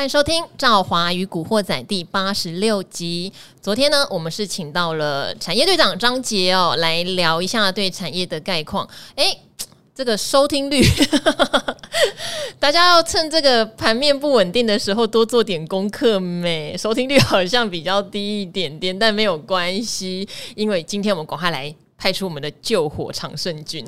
欢迎收听《赵华与古惑仔》第八十六集。昨天呢，我们是请到了产业队长张杰哦，来聊一下对产业的概况。哎，这个收听率，大家要趁这个盘面不稳定的时候多做点功课没？收听率好像比较低一点点，但没有关系，因为今天我们赶快来。派出我们的救火常胜军。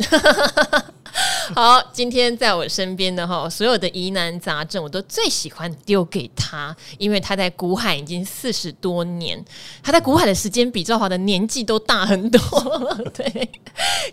好，今天在我身边的哈，所有的疑难杂症，我都最喜欢丢给他，因为他在股海已经四十多年，他在股海的时间比赵华的年纪都大很多。对，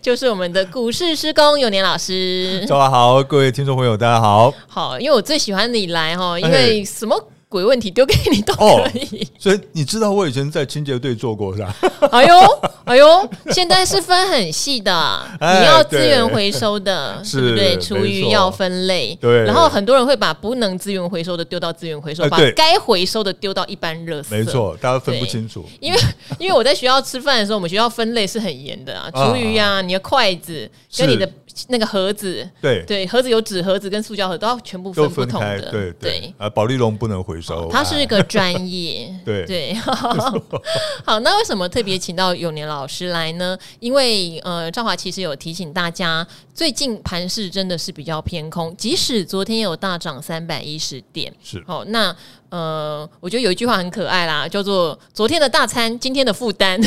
就是我们的股市施工永年老师。赵华好，各位听众朋友，大家好。好，因为我最喜欢你来哈，因为什么？鬼问题丢给你都可以，哦，所以你知道我以前在清洁队做过是吧？哎呦，哎呦，现在是分很细的，你要资源回收的，是不对？厨余要分类，对。然后很多人会把不能资源回收的丢到资源回收，把该回收的丢到一般垃圾。没错，大家分不清楚。因为因为我在学校吃饭的时候，我们学校分类是很严的啊，厨余呀，你的筷子跟你的。那个盒子，对对，盒子有纸盒子跟塑胶盒，都要全部分不同的，对对，对。啊，保利龙不能回收，它是一个 专业，对对。好，那为什么特别请到永年老师来呢？因为呃，赵华其实有提醒大家，最近盘市真的是比较偏空，即使昨天有大涨三百一十点，是好那。呃，我觉得有一句话很可爱啦，叫做“昨天的大餐，今天的负担”。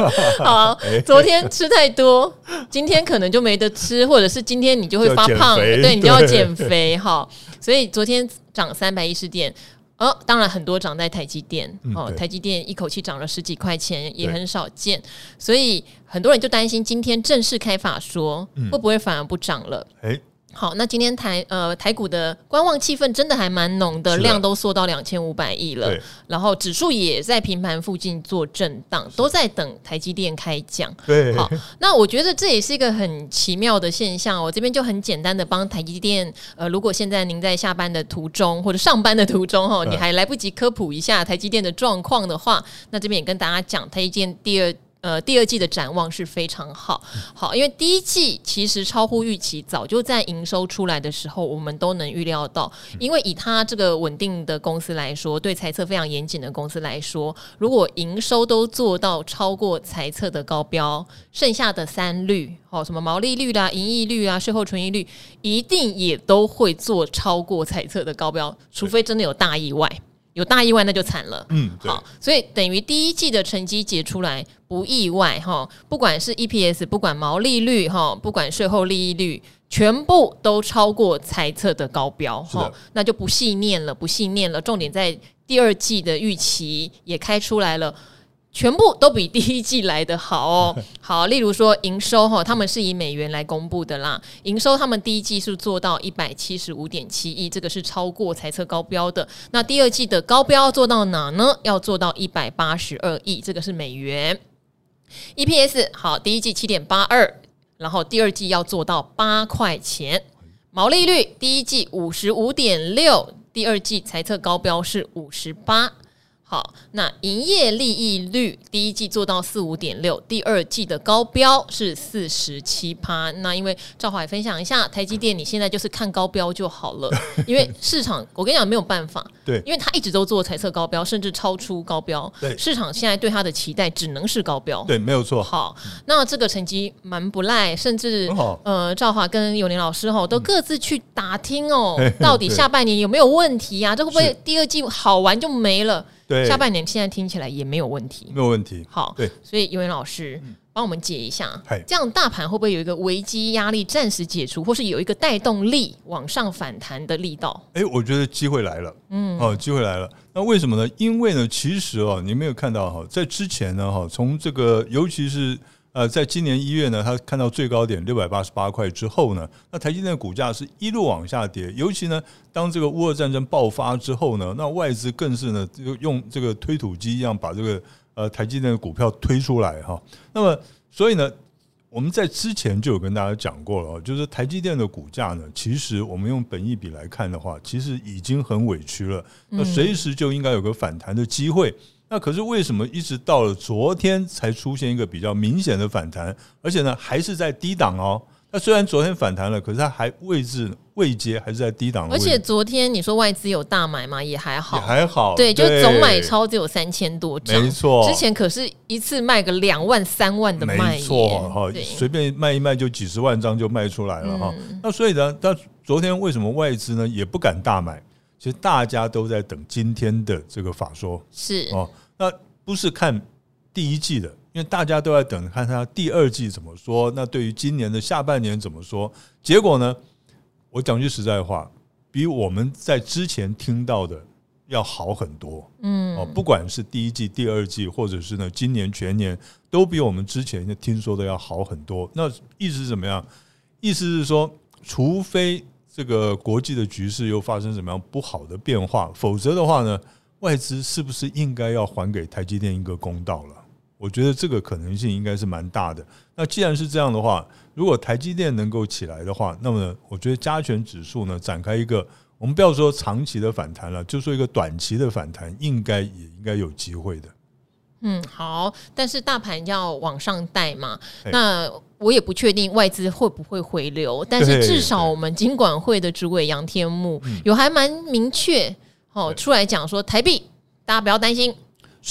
好，昨天吃太多，今天可能就没得吃，或者是今天你就会发胖，对，你就要减肥哈。所以昨天涨三百一十点，哦，当然很多涨在台积电哦，台积电一口气涨了十几块钱，也很少见，所以很多人就担心今天正式开法说会不会反而不涨了？欸好，那今天台呃台股的观望气氛真的还蛮浓的，量都缩到两千五百亿了，然后指数也在平盘附近做震荡，都在等台积电开奖。对，好，那我觉得这也是一个很奇妙的现象。我这边就很简单的帮台积电，呃，如果现在您在下班的途中或者上班的途中哈，你还来不及科普一下台积电的状况的话，那这边也跟大家讲台积电第二。呃，第二季的展望是非常好，好，因为第一季其实超乎预期，早就在营收出来的时候，我们都能预料到。因为以它这个稳定的公司来说，对财测非常严谨的公司来说，如果营收都做到超过财测的高标，剩下的三率，哦，什么毛利率啦、盈利率啊、税后纯益率，一定也都会做超过财测的高标，除非真的有大意外。有大意外那就惨了，嗯，好，所以等于第一季的成绩结出来不意外哈，不管是 EPS，不管毛利率哈，不管税后利益率，全部都超过猜测的高标哈，那就不细念了，不细念了，重点在第二季的预期也开出来了。全部都比第一季来得好哦。好，例如说营收哈，他们是以美元来公布的啦。营收他们第一季是做到一百七十五点七亿，这个是超过财测高标的。那第二季的高标做到哪呢？要做到一百八十二亿，这个是美元。EPS 好，第一季七点八二，然后第二季要做到八块钱。毛利率第一季五十五点六，第二季财测高标是五十八。好，那营业利益率第一季做到四五点六，第二季的高标是四十七趴。那因为赵华也分享一下，台积电你现在就是看高标就好了，因为市场我跟你讲没有办法，对，因为他一直都做彩色高标，甚至超出高标，对，市场现在对他的期待只能是高标，对，没有错。好，那这个成绩蛮不赖，甚至呃，赵华跟永林老师哈都各自去打听哦，到底 下半年有没有问题呀？这会不会第二季好玩就没了？对，下半年现在听起来也没有问题，没有问题。好，对，所以尤文老师帮我们解一下，这样大盘会不会有一个危机压力暂时解除，或是有一个带动力往上反弹的力道？哎，我觉得机会来了，嗯，哦，机会来了。那为什么呢？因为呢，其实哦，你没有看到哈，在之前呢，哈，从这个尤其是。呃，在今年一月呢，他看到最高点六百八十八块之后呢，那台积电的股价是一路往下跌。尤其呢，当这个乌俄战争爆发之后呢，那外资更是呢，就用这个推土机一样把这个呃台积电的股票推出来哈。那么，所以呢，我们在之前就有跟大家讲过了，就是台积电的股价呢，其实我们用本益比来看的话，其实已经很委屈了，那随时就应该有个反弹的机会。那可是为什么一直到了昨天才出现一个比较明显的反弹，而且呢还是在低档哦？那虽然昨天反弹了，可是它还位置位阶还是在低档。而且昨天你说外资有大买吗？也还好，也还好。对，就总买超只有三千多张，没错。之前可是一次卖个两万三万的卖，没错哈，随便卖一卖就几十万张就卖出来了哈。嗯、那所以呢，那昨天为什么外资呢也不敢大买？其实大家都在等今天的这个法说，是哦，那不是看第一季的。因为大家都在等看他第二季怎么说，那对于今年的下半年怎么说？结果呢？我讲句实在话，比我们在之前听到的要好很多。嗯，哦，不管是第一季、第二季，或者是呢今年全年，都比我们之前听说的要好很多。那意思是怎么样？意思是说，除非这个国际的局势又发生什么样不好的变化，否则的话呢，外资是不是应该要还给台积电一个公道了？我觉得这个可能性应该是蛮大的。那既然是这样的话，如果台积电能够起来的话，那么我觉得加权指数呢展开一个，我们不要说长期的反弹了，就说一个短期的反弹，应该也应该有机会的。嗯，好，但是大盘要往上带嘛，那我也不确定外资会不会回流，但是至少我们金管会的主委杨天木有还蛮明确哦出来讲说，台币大家不要担心。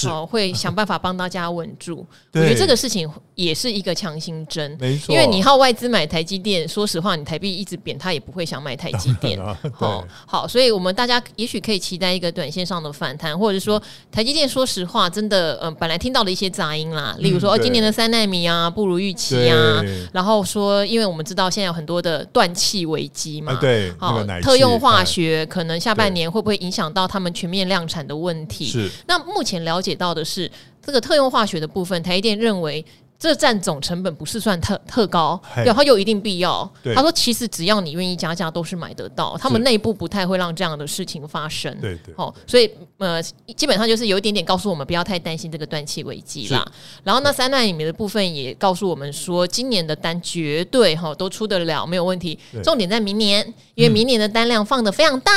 哦，会想办法帮大家稳住。我觉得这个事情也是一个强心针，没错。因为你靠外资买台积电，说实话，你台币一直贬，他也不会想买台积电。好，好，所以我们大家也许可以期待一个短线上的反弹，或者说台积电，说实话，真的，嗯，本来听到的一些杂音啦，例如说，哦，今年的三纳米啊不如预期啊，然后说，因为我们知道现在有很多的断气危机嘛，对，好，特用化学可能下半年会不会影响到他们全面量产的问题？是。那目前了解到的是，这个特用化学的部分，台积电认为。这占总成本不是算特特高，对，它有一定必要。他说，其实只要你愿意加价，都是买得到。他们内部不太会让这样的事情发生。对对，好，所以呃，基本上就是有一点点告诉我们，不要太担心这个断气危机啦。然后那三难里面的部分也告诉我们说，今年的单绝对哈都出得了，没有问题。重点在明年，因为明年的单量放的非常大。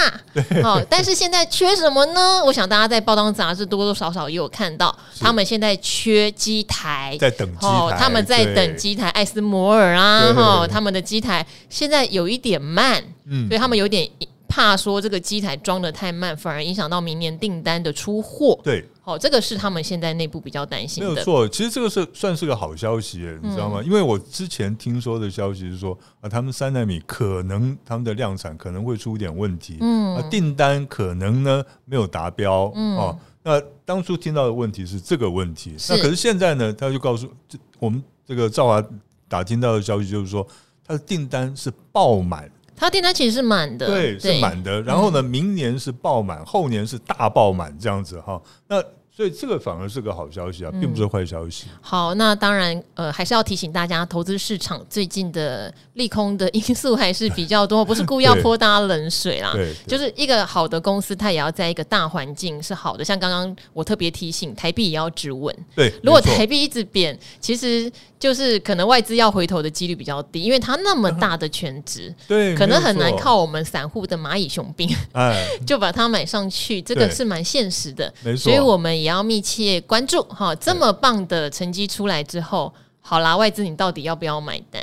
好，但是现在缺什么呢？我想大家在报章杂志多多少少也有看到，他们现在缺机台，在等。哦，他们在等机台，艾斯摩尔啊，哈，他们的机台现在有一点慢，嗯，所以他们有点怕说这个机台装的太慢，反而影响到明年订单的出货。对，好，这个是他们现在内部比较担心的。没有错，其实这个是算是个好消息，你知道吗？因为我之前听说的消息是说啊，他们三纳米可能他们的量产可能会出一点问题，嗯，啊，订单可能呢没有达标，嗯。那当初听到的问题是这个问题，那可是现在呢，他就告诉这我们这个赵华打听到的消息就是说，他的订单是爆满，他订单其实是满的，对，是满的。然后呢，明年是爆满，后年是大爆满这样子哈。那所以这个反而是个好消息啊，并不是坏消息。嗯。好，那当然，呃，还是要提醒大家，投资市场最近的利空的因素还是比较多，不是故意要泼大家冷水啦。对，就是一个好的公司，它也要在一个大环境是好的。像刚刚我特别提醒，台币也要止稳。对，如果台币一直贬，其实。就是可能外资要回头的几率比较低，因为它那么大的全值，对，可能很难靠我们散户的蚂蚁雄兵，哎，就把它买上去，这个是蛮现实的，没错。所以我们也要密切关注哈，这么棒的成绩出来之后，好啦，外资你到底要不要买单？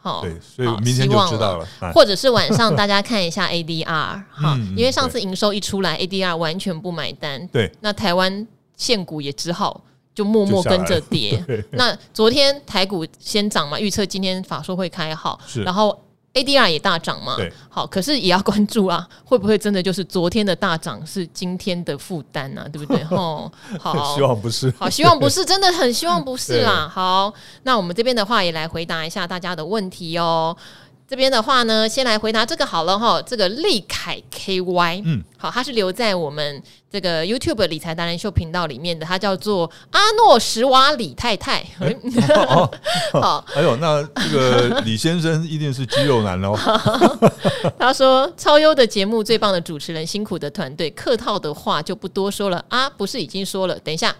好，对，所以明天就知道了，或者是晚上大家看一下 ADR 哈，因为上次营收一出来，ADR 完全不买单，对，那台湾现股也只好。就默默跟着跌。那昨天台股先涨嘛，预测今天法说会开好，然后 ADR 也大涨嘛。好，可是也要关注啊，会不会真的就是昨天的大涨是今天的负担呢？对不对？哦，好，希望不是。好，希望不是，真的很希望不是啦。好，那我们这边的话也来回答一下大家的问题哦。这边的话呢，先来回答这个好了哈。这个利凯 KY，嗯，好，他是留在我们这个 YouTube 理财达人秀频道里面的，他叫做阿诺什瓦李太太。欸、好，哎呦那这个李先生一定是肌肉男哦。他说超优的节目，最棒的主持人，辛苦的团队，客套的话就不多说了啊，不是已经说了？等一下，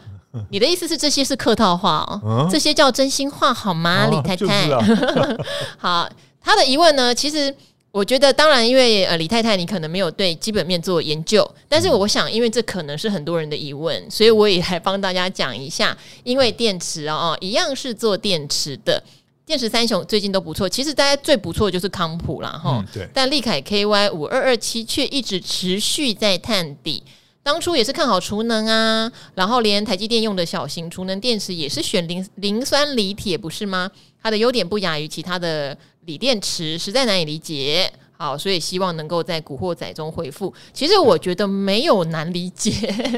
你的意思是这些是客套话哦？嗯、这些叫真心话好吗，啊、李太太？好。他的疑问呢，其实我觉得，当然，因为呃，李太太你可能没有对基本面做研究，但是我想，因为这可能是很多人的疑问，所以我也来帮大家讲一下。因为电池哦，一样是做电池的，电池三雄最近都不错，其实大家最不错就是康普啦。哈、对。但立凯 KY 五二二七却一直持续在探底。当初也是看好储能啊，然后连台积电用的小型储能电池也是选磷磷酸锂铁，不是吗？它的优点不亚于其他的锂电池，实在难以理解。好，所以希望能够在古惑仔中回复。其实我觉得没有难理解，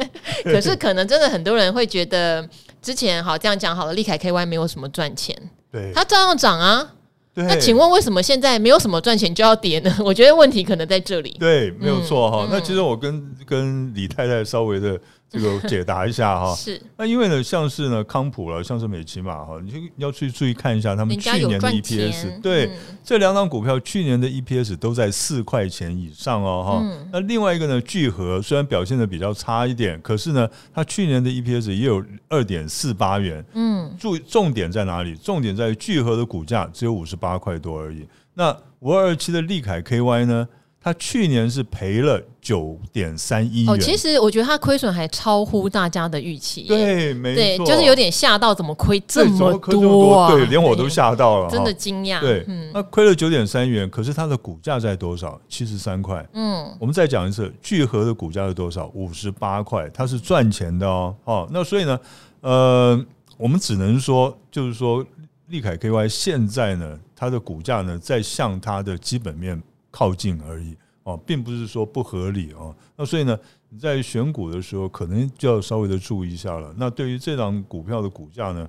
可是可能真的很多人会觉得之前好这样讲好了，利凯 KY 没有什么赚钱，对，它照样涨啊。那请问为什么现在没有什么赚钱就要跌呢？我觉得问题可能在这里。对，没有错哈。嗯、那其实我跟跟李太太稍微的。这个解答一下哈，是那因为呢，像是呢康普了，像是美琪玛哈，你就要去注意看一下他们去年的 EPS，对，嗯、这两档股票去年的 EPS 都在四块钱以上哦哈。嗯、那另外一个呢，聚合虽然表现的比较差一点，可是呢，它去年的 EPS 也有二点四八元，嗯，注重点在哪里？重点在于聚合的股价只有五十八块多而已。那五二二七的利凯 KY 呢？它去年是赔了九点三一元。哦，其实我觉得它亏损还超乎大家的预期。对，没错，就是有点吓到，怎么亏这么多啊？对，连我都吓到了，真的惊讶。对，那亏了九点三元，可是它的股价在多少？七十三块。嗯，我们再讲一次，聚合的股价是多少？五十八块，它是赚钱的哦。哦，那所以呢，呃，我们只能说，就是说，利凯 KY 现在呢，它的股价呢，在向它的基本面。靠近而已哦，并不是说不合理哦。那所以呢，你在选股的时候，可能就要稍微的注意一下了。那对于这档股票的股价呢，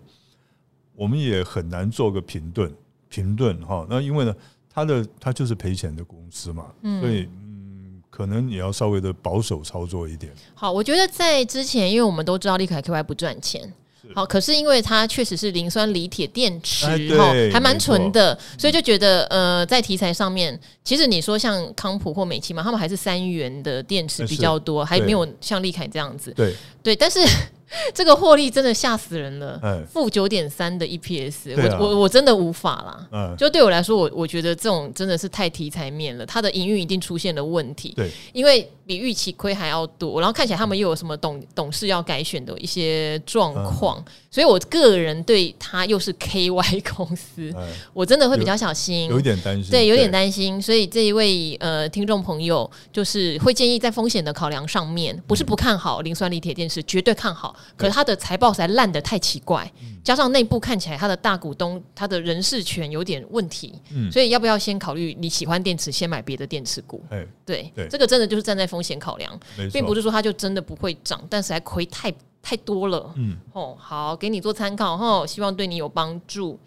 我们也很难做个评论评论哈。那因为呢，它的它就是赔钱的公司嘛，所以嗯，可能也要稍微的保守操作一点。好，我觉得在之前，因为我们都知道利凯 KY 不赚钱。好，可是因为它确实是磷酸锂铁电池哈，还蛮纯的，所以就觉得呃，在题材上面，其实你说像康普或美琪嘛，他们还是三元的电池比较多，还没有像力凯这样子。对对，但是。这个获利真的吓死人了，负九点三的 EPS，我我我真的无法啦。就对我来说，我我觉得这种真的是太题材面了，它的营运一定出现了问题。对，因为比预期亏还要多，然后看起来他们又有什么董董事要改选的一些状况，所以我个人对他又是 KY 公司，我真的会比较小心，有一点担心，对，有点担心。所以这一位呃听众朋友，就是会建议在风险的考量上面，不是不看好磷酸锂铁电池，绝对看好。可是它的财报才烂的太奇怪，加上内部看起来它的大股东他的人事权有点问题，所以要不要先考虑你喜欢电池，先买别的电池股？对，这个真的就是站在风险考量，并不是说它就真的不会涨，但是还亏太太多了。嗯，哦，好，给你做参考哈，希望对你有帮助。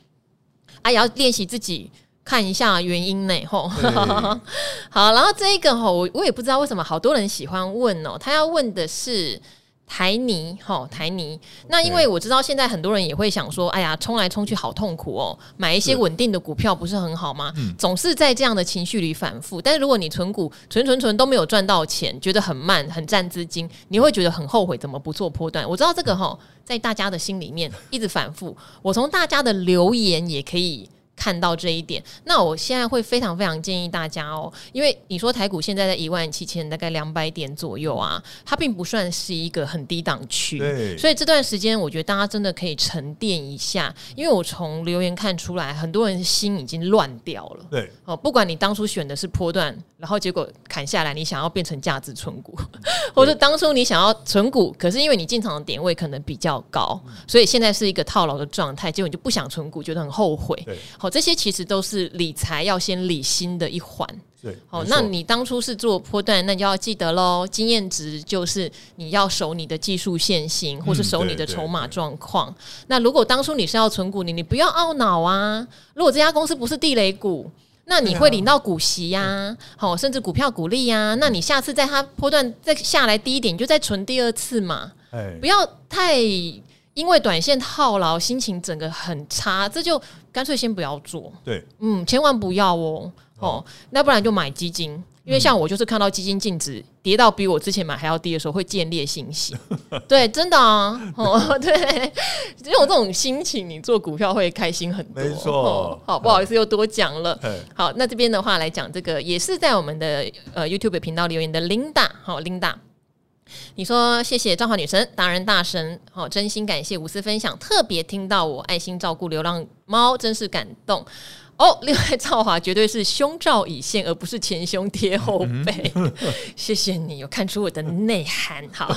啊，也要练习自己看一下原因呢。吼，好，然后这一个吼，我我也不知道为什么好多人喜欢问哦，他要问的是。台泥，哈，台泥。那因为我知道现在很多人也会想说，哎呀，冲来冲去好痛苦哦，买一些稳定的股票不是很好吗？是总是在这样的情绪里反复。但是如果你存股存存存都没有赚到钱，觉得很慢，很占资金，你会觉得很后悔，怎么不做波段？我知道这个哈，在大家的心里面一直反复。我从大家的留言也可以。看到这一点，那我现在会非常非常建议大家哦，因为你说台股现在在一万七千大概两百点左右啊，它并不算是一个很低档区，对。所以这段时间我觉得大家真的可以沉淀一下，因为我从留言看出来，很多人心已经乱掉了，对。哦，不管你当初选的是波段，然后结果砍下来，你想要变成价值存股，或者当初你想要存股，可是因为你进场的点位可能比较高，所以现在是一个套牢的状态，结果你就不想存股，觉得很后悔，对这些其实都是理财要先理心的一环。对，好，那你当初是做波段，那就要记得喽。经验值就是你要守你的技术线型，或是守你的筹码状况。那如果当初你是要存股，你你不要懊恼啊。如果这家公司不是地雷股，那你会领到股息呀，好，甚至股票股利呀。那你下次在它波段再下来低一点，你就再存第二次嘛。不要太。因为短线套牢，心情整个很差，这就干脆先不要做。对，嗯，千万不要哦，哦，那不然就买基金。因为像我就是看到基金净值跌到比我之前买还要低的时候，会见猎心喜。对，真的啊，哦，对，只有这种心情，你做股票会开心很多。没错，好，不好意思又多讲了。好，那这边的话来讲，这个也是在我们的呃 YouTube 频道留言的 Linda，好，Linda。你说谢谢赵华女神达人大神，好，真心感谢无私分享，特别听到我爱心照顾流浪猫，真是感动。哦，另外赵华绝对是胸罩已现，而不是前胸贴后背。嗯、谢谢你有看出我的内涵。好，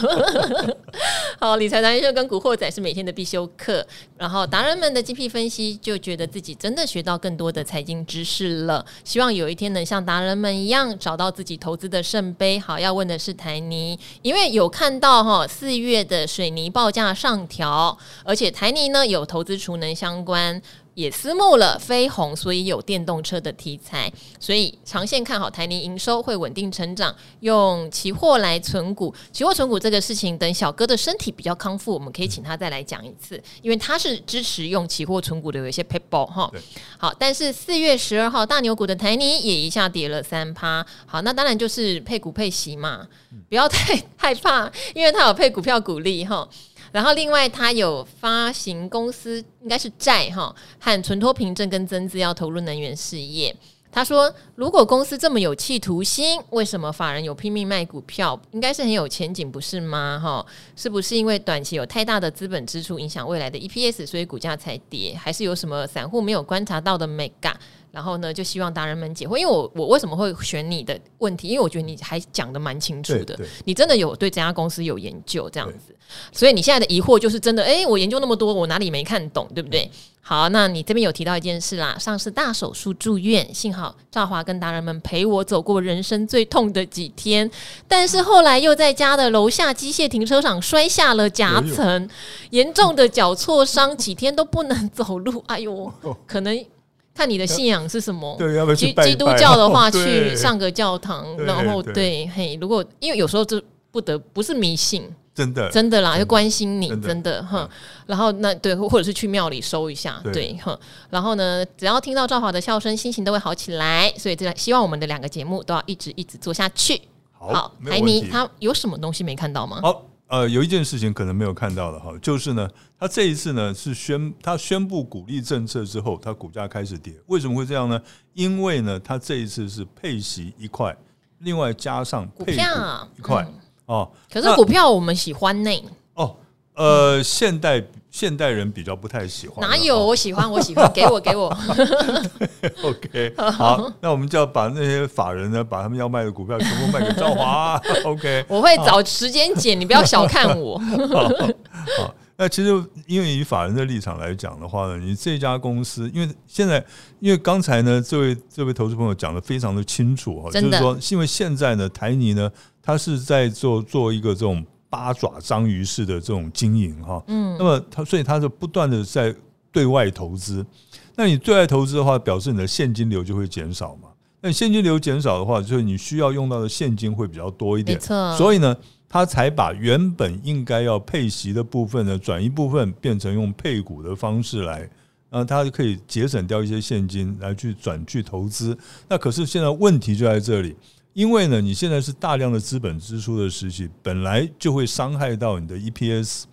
好，理财达人秀跟古惑仔是每天的必修课。然后达人们的精辟分析，就觉得自己真的学到更多的财经知识了。希望有一天能像达人们一样，找到自己投资的圣杯。好，要问的是台泥，因为有看到哈四月的水泥报价上调，而且台泥呢有投资储能相关。也私募了飞鸿，所以有电动车的题材，所以长线看好台泥营收会稳定成长。用期货来存股，期货存股这个事情，等小哥的身体比较康复，我们可以请他再来讲一次，因为他是支持用期货存股的，有一些 people 哈。好，但是四月十二号大牛股的台泥也一下跌了三趴。好，那当然就是配股配息嘛，不要太 害怕，因为他有配股票股利哈。然后，另外他有发行公司，应该是债哈，和存托凭证跟增资要投入能源事业。他说，如果公司这么有企图心，为什么法人有拼命卖股票？应该是很有前景，不是吗？哈，是不是因为短期有太大的资本支出影响未来的 EPS，所以股价才跌？还是有什么散户没有观察到的美感然后呢，就希望达人们解惑。因为我我为什么会选你的问题？因为我觉得你还讲的蛮清楚的，你真的有对这家公司有研究这样子。所以你现在的疑惑就是真的，哎，我研究那么多，我哪里没看懂，对不对？好，那你这边有提到一件事啦，上次大手术住院，幸好赵华跟达人们陪我走过人生最痛的几天，但是后来又在家的楼下机械停车场摔下了夹层，严重的脚挫伤，几天都不能走路。哎呦，可能看你的信仰是什么？对，要不要去拜拜？基督教的话，去上个教堂，然后对，嘿，如果因为有时候这不得不是迷信。真的，真的啦，要关心你，真的哈。然后那对，或者是去庙里收一下，对哈。然后呢，只要听到赵华的笑声，心情都会好起来。所以这希望我们的两个节目都要一直一直做下去。好，海尼他有什么东西没看到吗？好，呃，有一件事情可能没有看到的哈，就是呢，他这一次呢是宣他宣布鼓励政策之后，他股价开始跌。为什么会这样呢？因为呢，他这一次是配息一块，另外加上股票一块。哦，可是股票我们喜欢呢。哦，呃，现代现代人比较不太喜欢。哪有我喜欢？我喜欢，给我给我。OK，好，那我们就要把那些法人呢，把他们要卖的股票全部卖给赵华。OK，我会找时间捡，你不要小看我。好，好，那其实因为以法人的立场来讲的话呢，你这家公司，因为现在，因为刚才呢，这位这位投资朋友讲的非常的清楚哈，就是说，因为现在呢，台泥呢。他是在做做一个这种八爪章鱼式的这种经营哈，嗯，那么他所以他是不断的在对外投资，那你对外投资的话，表示你的现金流就会减少嘛，那你现金流减少的话，就是你需要用到的现金会比较多一点，没错，所以呢，他才把原本应该要配息的部分呢，转一部分变成用配股的方式来，那，他就可以节省掉一些现金来去转去投资，那可是现在问题就在这里。因为呢，你现在是大量的资本支出的时期，本来就会伤害到你的 EPS。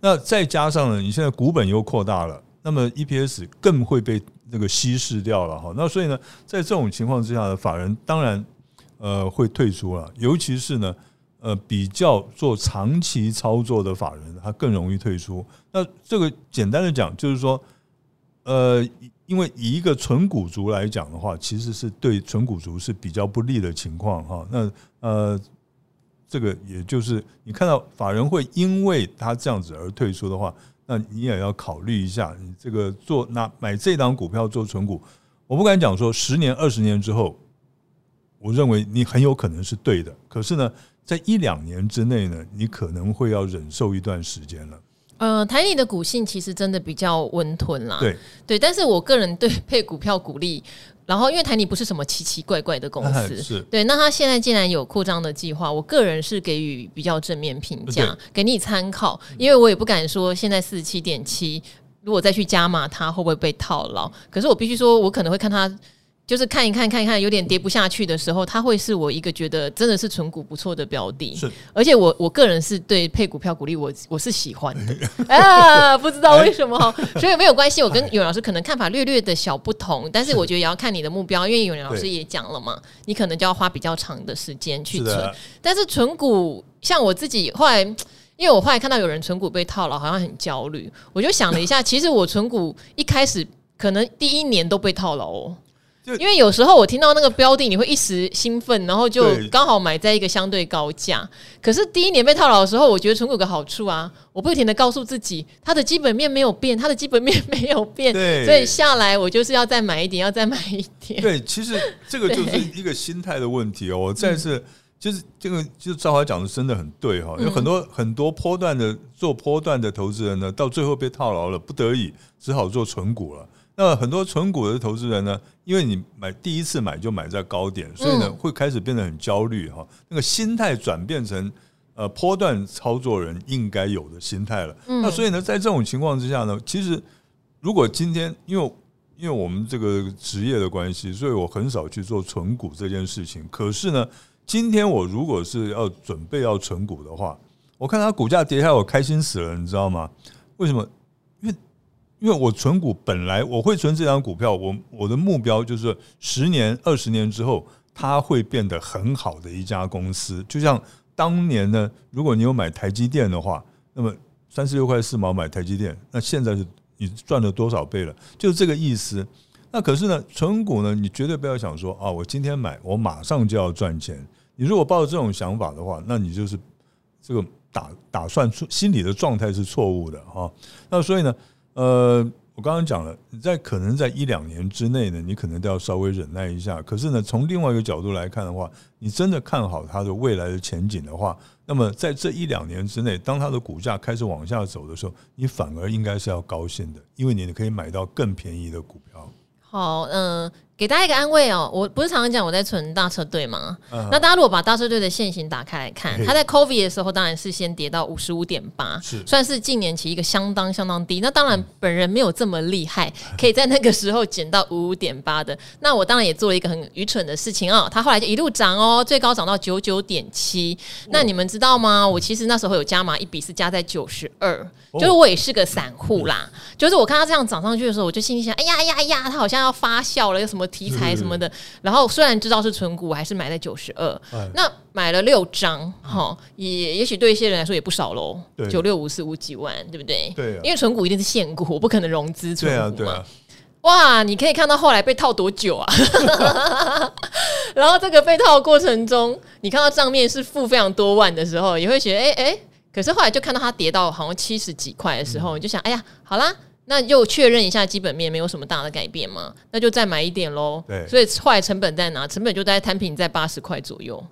那再加上呢，你现在股本又扩大了，那么 EPS 更会被那个稀释掉了哈。那所以呢，在这种情况之下呢法人当然呃会退出了，尤其是呢呃比较做长期操作的法人，他更容易退出。那这个简单的讲，就是说呃。因为以一个存股族来讲的话，其实是对存股族是比较不利的情况哈。那呃，这个也就是你看到法人会因为他这样子而退出的话，那你也要考虑一下，你这个做那买这档股票做存股，我不敢讲说十年二十年之后，我认为你很有可能是对的。可是呢，在一两年之内呢，你可能会要忍受一段时间了。呃，台里的股性其实真的比较温吞啦，对。对，但是我个人对配股票股利，然后因为台泥不是什么奇奇怪怪的公司，是。对，那他现在既然有扩张的计划，我个人是给予比较正面评价，给你参考，因为我也不敢说现在四十七点七，如果再去加码，它会不会被套牢？可是我必须说，我可能会看它就是看一看看一看，有点跌不下去的时候，它会是我一个觉得真的是存股不错的标的。是，而且我我个人是对配股票鼓励我我是喜欢的 啊，不知道为什么，所以没有关系。我跟永老师可能看法略略的小不同，但是我觉得也要看你的目标，因为永老师也讲了嘛，你可能就要花比较长的时间去存。但是存股，像我自己后来，因为我后来看到有人存股被套牢，好像很焦虑，我就想了一下，其实我存股一开始可能第一年都被套牢哦。因为有时候我听到那个标的，你会一时兴奋，然后就刚好买在一个相对高价。可是第一年被套牢的时候，我觉得存股有个好处啊，我不停的告诉自己，它的基本面没有变，它的基本面没有变，所以下来我就是要再买一点，要再买一点。对，其实这个就是一个心态的问题哦。我再次就是这个，就是赵华讲的真的很对哈，有很多很多波段的做波段的投资人呢，到最后被套牢了，不得已只好做存股了。那很多存股的投资人呢，因为你买第一次买就买在高点，所以呢会开始变得很焦虑哈。那个心态转变成呃波段操作人应该有的心态了。那所以呢，在这种情况之下呢，其实如果今天因为因为我们这个职业的关系，所以我很少去做存股这件事情。可是呢，今天我如果是要准备要存股的话，我看它股价跌下来，我开心死了，你知道吗？为什么？因为我存股本来我会存这张股票，我我的目标就是十年、二十年之后，它会变得很好的一家公司。就像当年呢，如果你有买台积电的话，那么三十六块四毛买台积电，那现在是你赚了多少倍了？就是这个意思。那可是呢，存股呢，你绝对不要想说啊，我今天买，我马上就要赚钱。你如果抱着这种想法的话，那你就是这个打打算出心理的状态是错误的哈。那所以呢？呃，我刚刚讲了，在可能在一两年之内呢，你可能都要稍微忍耐一下。可是呢，从另外一个角度来看的话，你真的看好它的未来的前景的话，那么在这一两年之内，当它的股价开始往下走的时候，你反而应该是要高兴的，因为你可以买到更便宜的股票。好，嗯、给大家一个安慰哦，我不是常常讲我在存大车队吗？那大家如果把大车队的线型打开来看，它在 COVID 的时候当然是先跌到五十五点八，算是近年期一个相当相当低。那当然本人没有这么厉害，可以在那个时候减到五五点八的。那我当然也做了一个很愚蠢的事情啊，它后来就一路涨哦，最高涨到九九点七。那你们知道吗？我其实那时候有加码一笔，是加在九十二，就是我也是个散户啦。就是我看它这样涨上去的时候，我就心里想，哎呀哎呀哎呀，它好像要发酵了，有什么？题材什么的，然后虽然知道是存股，还是买在九十二。那买了六张，哈，也也许对一些人来说也不少喽。九六五四五几万，对不对？对，因为存股一定是现股，我不可能融资存股嘛。哇，你可以看到后来被套多久啊？然后这个被套的过程中，你看到账面是负非常多万的时候，也会觉得哎哎，可是后来就看到它跌到好像七十几块的时候，你就想，哎呀，好啦。那又确认一下基本面没有什么大的改变吗？那就再买一点喽。对，所以后来成本在哪？成本就在摊平在八十块左右。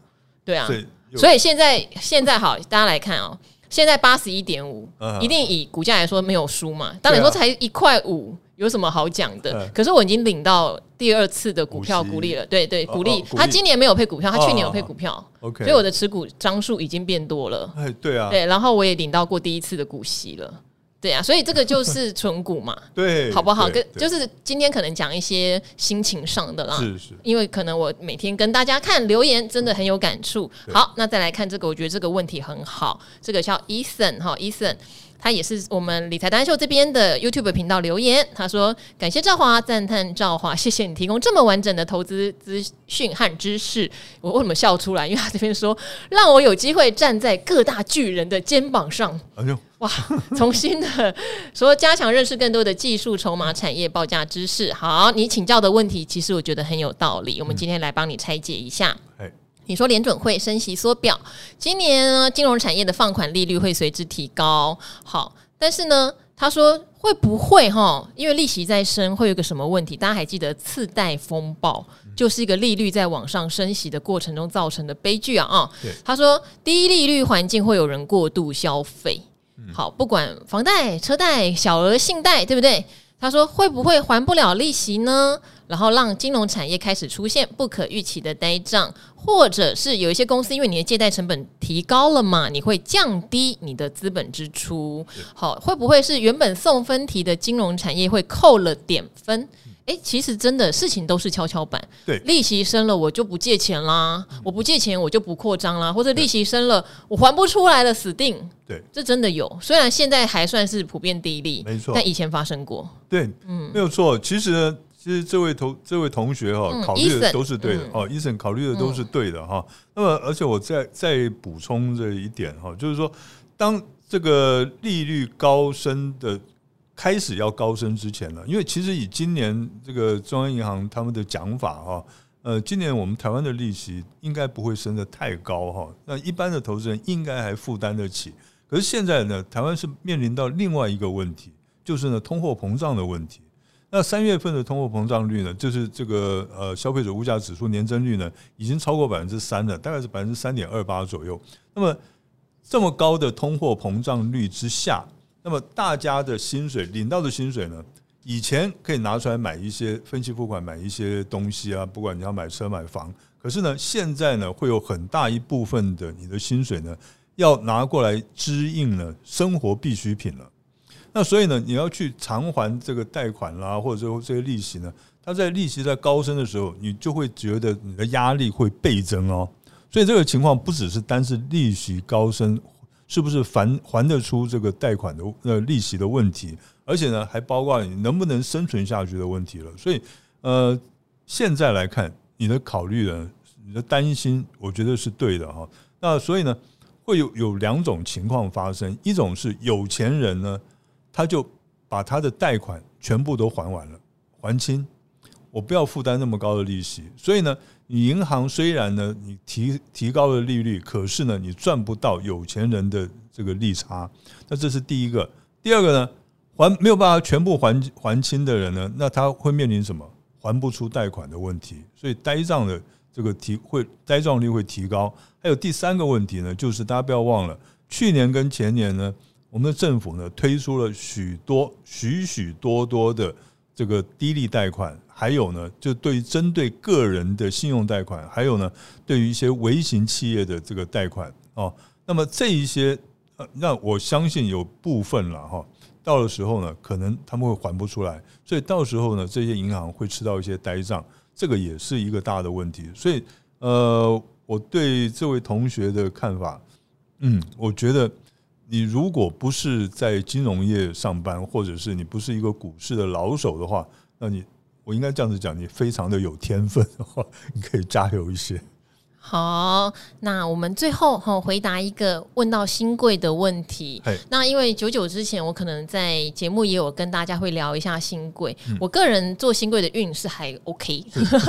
对啊，所以现在现在好，大家来看哦，现在八十一点五，一定以股价来说没有输嘛。当然说才一块五，有什么好讲的？可是我已经领到第二次的股票股利了。对对，股利。他今年没有配股票，他去年有配股票。OK，所以我的持股张数已经变多了。哎，对啊，对，然后我也领到过第一次的股息了。对啊，所以这个就是存股嘛，对，好不好？跟就是今天可能讲一些心情上的啦，是是，因为可能我每天跟大家看留言，真的很有感触。好，那再来看这个，我觉得这个问题很好，这个叫 Ethan 哈，Ethan。他也是我们理财单秀这边的 YouTube 频道留言，他说：“感谢赵华，赞叹赵华，谢谢你提供这么完整的投资资讯和知识。”我为什么笑出来？因为他这边说让我有机会站在各大巨人的肩膀上。哎呦，哇！重新的说，加强认识更多的技术、筹码、产业报价知识。好，你请教的问题，其实我觉得很有道理。我们今天来帮你拆解一下。嗯你说联准会升息缩表，今年呢金融产业的放款利率会随之提高。好，但是呢，他说会不会哈？因为利息在升，会有个什么问题？大家还记得次贷风暴，就是一个利率在往上升息的过程中造成的悲剧啊！啊，他说低利率环境会有人过度消费。好，不管房贷、车贷、小额信贷，对不对？他说会不会还不了利息呢？然后让金融产业开始出现不可预期的呆账，或者是有一些公司因为你的借贷成本提高了嘛，你会降低你的资本支出。好，会不会是原本送分题的金融产业会扣了点分？哎，其实真的事情都是跷跷板。对，利息升了，我就不借钱啦；我不借钱，我就不扩张啦；或者利息升了，我还不出来了，死定。对，这真的有。虽然现在还算是普遍低利，没错，但以前发生过。对，嗯，没有错。其实呢，其实这位同这位同学哈，考虑的都是对的哦。医生考虑的都是对的哈。那么，而且我再再补充这一点哈，就是说，当这个利率高升的。开始要高升之前呢，因为其实以今年这个中央银行他们的讲法哈，呃，今年我们台湾的利息应该不会升得太高哈，那一般的投资人应该还负担得起。可是现在呢，台湾是面临到另外一个问题，就是呢通货膨胀的问题。那三月份的通货膨胀率呢，就是这个呃消费者物价指数年增率呢，已经超过百分之三了，大概是百分之三点二八左右。那么这么高的通货膨胀率之下，那么大家的薪水领到的薪水呢？以前可以拿出来买一些分期付款，买一些东西啊，不管你要买车买房。可是呢，现在呢，会有很大一部分的你的薪水呢，要拿过来支应呢生活必需品了。那所以呢，你要去偿还这个贷款啦，或者说这些利息呢，它在利息在高升的时候，你就会觉得你的压力会倍增哦。所以这个情况不只是单是利息高升。是不是还还得出这个贷款的呃利息的问题？而且呢，还包括你能不能生存下去的问题了。所以，呃，现在来看，你的考虑呢，你的担心，我觉得是对的哈。那所以呢，会有有两种情况发生：一种是有钱人呢，他就把他的贷款全部都还完了，还清，我不要负担那么高的利息。所以呢。你银行虽然呢，你提提高了利率，可是呢，你赚不到有钱人的这个利差。那这是第一个。第二个呢，还没有办法全部还还清的人呢，那他会面临什么？还不出贷款的问题。所以呆账的这个提会呆账率会提高。还有第三个问题呢，就是大家不要忘了，去年跟前年呢，我们的政府呢推出了许多许许多多的这个低利贷款。还有呢，就对于针对个人的信用贷款，还有呢，对于一些微型企业的这个贷款哦，那么这一些，呃，那我相信有部分了哈，到的时候呢，可能他们会还不出来，所以到时候呢，这些银行会吃到一些呆账，这个也是一个大的问题。所以，呃，我对这位同学的看法，嗯，我觉得你如果不是在金融业上班，或者是你不是一个股市的老手的话，那你。我应该这样子讲，你非常的有天分的话，你可以加油一些。好，那我们最后哈回答一个问到新贵的问题。那因为九九之前，我可能在节目也有跟大家会聊一下新贵。我个人做新贵的运势还 OK，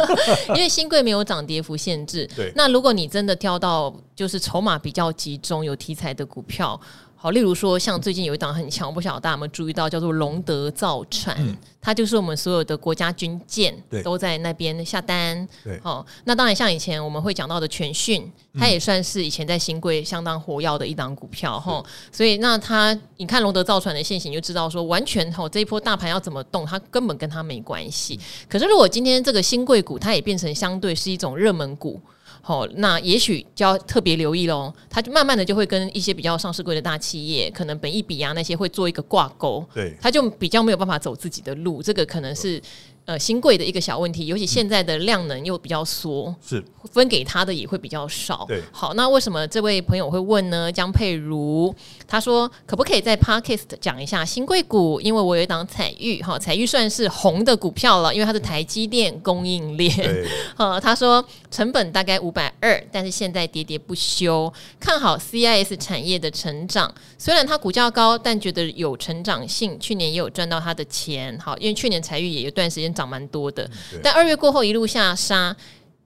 因为新贵没有涨跌幅限制。对，那如果你真的挑到就是筹码比较集中、有题材的股票。好，例如说，像最近有一档很强，不晓得大家有没有注意到，叫做龙德造船，嗯、它就是我们所有的国家军舰都在那边下单。对，好，那当然像以前我们会讲到的全讯，它也算是以前在新贵相当活跃的一档股票哈。所以那它，你看龙德造船的现形，就知道说完全哈这一波大盘要怎么动，它根本跟它没关系。可是如果今天这个新贵股，它也变成相对是一种热门股。好，那也许就要特别留意喽。它就慢慢的就会跟一些比较上市贵的大企业，可能本一比啊那些会做一个挂钩。对，它就比较没有办法走自己的路。这个可能是。呃，新贵的一个小问题，尤其现在的量能又比较缩，是分给他的也会比较少。对，好，那为什么这位朋友会问呢？江佩如他说，可不可以在 Podcast 讲一下新贵股？因为我有一档彩玉，哈，彩玉算是红的股票了，因为它是台积电供应链。对，呃，他说成本大概五百二，但是现在喋喋不休，看好 CIS 产业的成长。虽然它股价高，但觉得有成长性。去年也有赚到它的钱，好，因为去年彩玉也有段时间。涨蛮多的，但二月过后一路下杀。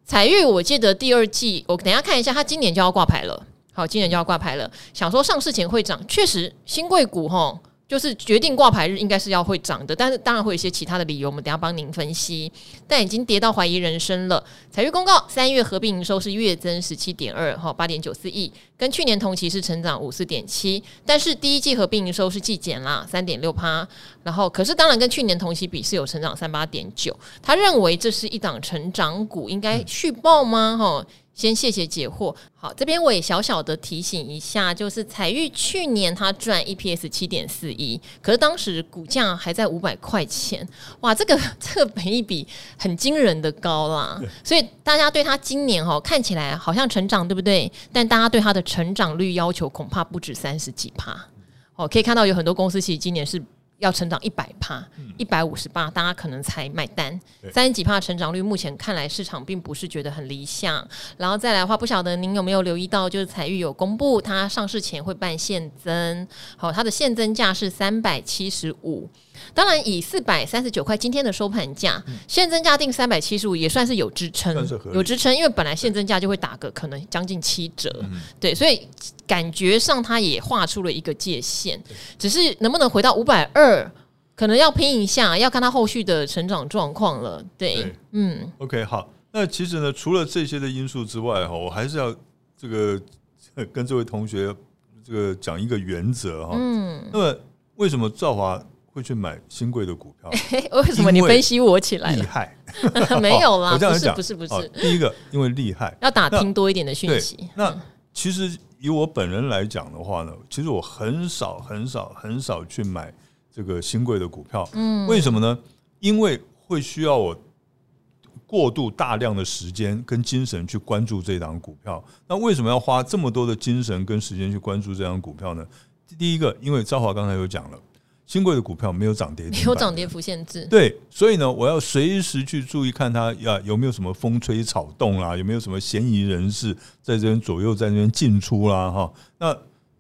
彩玉，我记得第二季，我等一下看一下，它今年就要挂牌了。好，今年就要挂牌了。想说上市前会涨，确实新贵股齁。就是决定挂牌日应该是要会涨的，但是当然会有一些其他的理由，我们等下帮您分析。但已经跌到怀疑人生了。采钰公告，三月合并营收是月增十七点二，哈，八点九四亿，跟去年同期是成长五四点七，但是第一季合并营收是季减啦，三点六趴。然后可是当然跟去年同期比是有成长三八点九。他认为这是一档成长股，应该续报吗？哈。先谢谢解惑。好，这边我也小小的提醒一下，就是彩玉去年它赚 EPS 七点四一，可是当时股价还在五百块钱，哇，这个 这个本益比很惊人的高啦。所以大家对它今年哈看起来好像成长，对不对？但大家对它的成长率要求恐怕不止三十几趴。哦，可以看到有很多公司其实今年是。要成长一百帕，一百五十八，大家可能才买单。三十几帕成长率，目前看来市场并不是觉得很理想。然后再来的话，不晓得您有没有留意到，就是彩玉有公布，它上市前会办现增，好，它的现增价是三百七十五。当然，以四百三十九块今天的收盘价，现增价定三百七十五也算是有支撑，有支撑，因为本来现增价就会打个可能将近七折，对，所以感觉上它也画出了一个界限，只是能不能回到五百二，可能要拼一下，要看它后续的成长状况了。对，对。嗯，OK，好，那其实呢，除了这些的因素之外，哈，我还是要这个 跟这位同学这个讲一个原则哈，嗯，那么为什么兆华？会去买新贵的股票？为什么你分析我起来厉害？没有啦，我这样讲不是不是不是。第一个，因为厉害，要打听多一点的讯息。那其实以我本人来讲的话呢，其实我很少很少很少去买这个新贵的股票。嗯，为什么呢？因为会需要我过度大量的时间跟精神去关注这档股票。那为什么要花这么多的精神跟时间去关注这档股票呢？第一个，因为昭华刚才有讲了。新贵的股票没有涨跌，没有涨跌幅限制。对，所以呢，我要随时去注意看它呀有没有什么风吹草动啦，有没有什么嫌疑人士在这边左右在那边进出啦，哈。那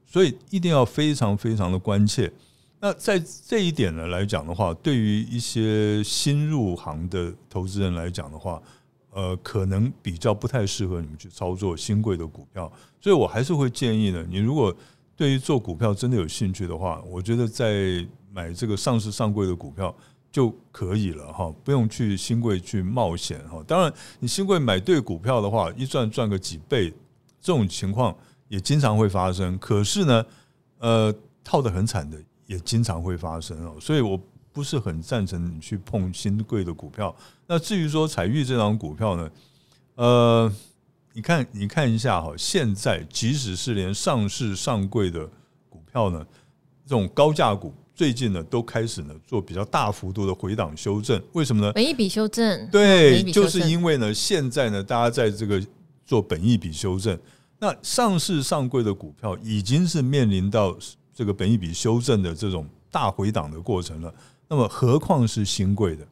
所以一定要非常非常的关切。那在这一点呢来讲的话，对于一些新入行的投资人来讲的话，呃，可能比较不太适合你们去操作新贵的股票。所以我还是会建议呢，你如果对于做股票真的有兴趣的话，我觉得在买这个上市上柜的股票就可以了哈，不用去新贵去冒险哈。当然，你新贵买对股票的话，一赚赚个几倍，这种情况也经常会发生。可是呢，呃，套得很惨的也经常会发生哦。所以我不是很赞成你去碰新贵的股票。那至于说彩玉这张股票呢，呃，你看你看一下哈，现在即使是连上市上柜的股票呢，这种高价股。最近呢，都开始呢做比较大幅度的回档修正，为什么呢？本一笔修正，对，就是因为呢，现在呢，大家在这个做本一笔修正，那上市上柜的股票已经是面临到这个本一笔修正的这种大回档的过程了，那么何况是新贵的？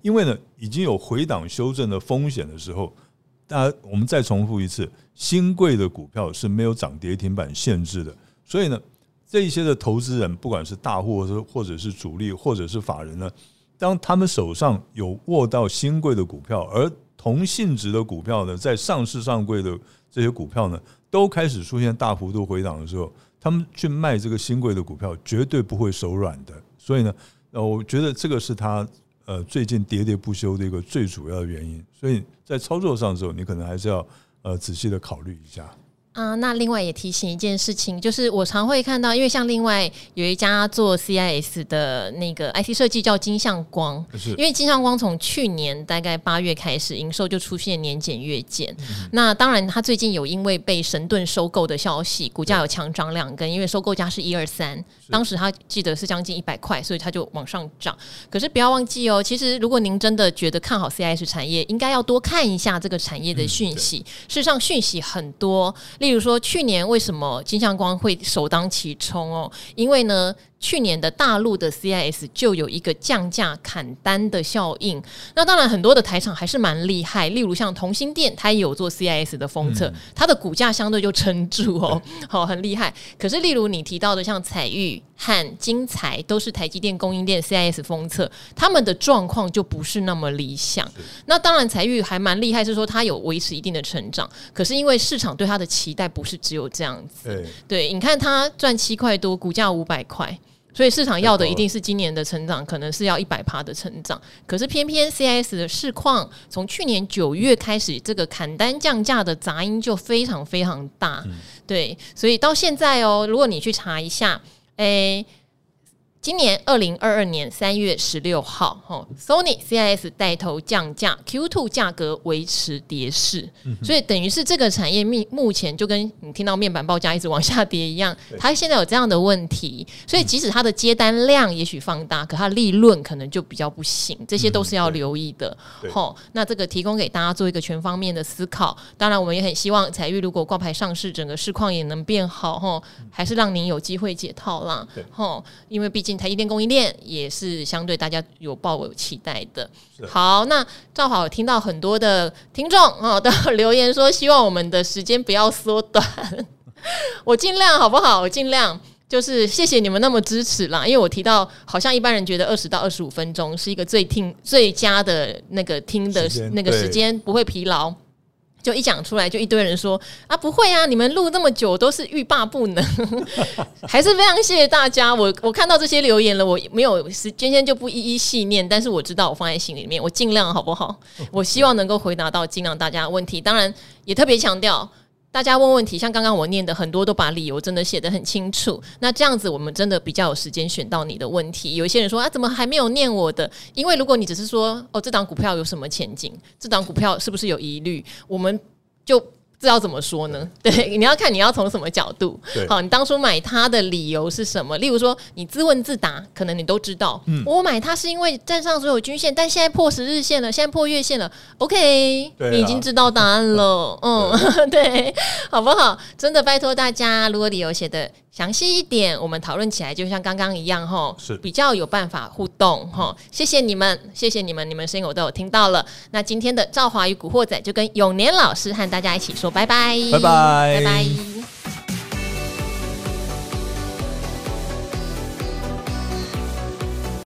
因为呢，已经有回档修正的风险的时候，大家我们再重复一次，新贵的股票是没有涨跌停板限制的，所以呢。这一些的投资人，不管是大户，或者或者是主力，或者是法人呢，当他们手上有握到新贵的股票，而同性质的股票呢，在上市上柜的这些股票呢，都开始出现大幅度回档的时候，他们去卖这个新贵的股票，绝对不会手软的。所以呢，呃，我觉得这个是他呃最近喋喋不休的一个最主要的原因。所以在操作上的时候，你可能还是要呃仔细的考虑一下。啊，那另外也提醒一件事情，就是我常会看到，因为像另外有一家做 CIS 的那个 IT 设计叫金相光，因为金相光从去年大概八月开始营收就出现年减月减，嗯、那当然他最近有因为被神盾收购的消息，股价有强涨两根，因为收购价是一二三，当时他记得是将近一百块，所以他就往上涨。可是不要忘记哦，其实如果您真的觉得看好 CIS 产业，应该要多看一下这个产业的讯息，嗯、事实上讯息很多。例例如说，去年为什么金相光会首当其冲哦？因为呢。去年的大陆的 CIS 就有一个降价砍单的效应，那当然很多的台厂还是蛮厉害，例如像同心电，它也有做 CIS 的封测，它的股价相对就撑住哦，好 很厉害。可是例如你提到的像彩玉和金材，都是台积电供应链 CIS 封测，他们的状况就不是那么理想。那当然彩玉还蛮厉害，是说它有维持一定的成长，可是因为市场对它的期待不是只有这样子，对，你看它赚七块多，股价五百块。所以市场要的一定是今年的成长，可能是要一百趴的成长。可是偏偏 CIS 的市况，从去年九月开始，这个砍单降价的杂音就非常非常大。对，所以到现在哦，如果你去查一下，诶。今年二零二二年三月十六号，哈，Sony CIS 带头降价，Q2 价格维持跌势，嗯、所以等于是这个产业目目前就跟你听到面板报价一直往下跌一样，它现在有这样的问题，所以即使它的接单量也许放大，可它利润可能就比较不行，这些都是要留意的。好、嗯，那这个提供给大家做一个全方面的思考。当然，我们也很希望彩玉如果挂牌上市，整个市况也能变好，哈，还是让您有机会解套啦，哈，因为毕竟。台积电供应链也是相对大家有抱有期待的。好，那正好听到很多的听众啊的留言说，希望我们的时间不要缩短。我尽量好不好？我尽量就是谢谢你们那么支持啦。因为我提到，好像一般人觉得二十到二十五分钟是一个最听最佳的那个听的那个时间，不会疲劳。就一讲出来，就一堆人说啊，不会啊，你们录那么久都是欲罢不能，还是非常谢谢大家。我我看到这些留言了，我没有时间，今天就不一一细念，但是我知道我放在心里面，我尽量好不好？我希望能够回答到尽量大家的问题，当然也特别强调。大家问问题，像刚刚我念的很多都把理由真的写得很清楚。那这样子，我们真的比较有时间选到你的问题。有一些人说啊，怎么还没有念我的？因为如果你只是说哦，这档股票有什么前景，这档股票是不是有疑虑，我们就。这要怎么说呢？对，你要看你要从什么角度。对好，你当初买它的理由是什么？例如说，你自问自答，可能你都知道。嗯，我买它是因为站上所有均线，但现在破十日线了，现在破月线了。OK，啊，你已经知道答案了。嗯，对，对，好不好？真的拜托大家，如果理由写的。详细一点，我们讨论起来就像刚刚一样哈，是比较有办法互动哈。谢谢你们，谢谢你们，你们声音我都有听到了。那今天的赵华与古惑仔就跟永年老师和大家一起拜拜，拜拜，拜拜。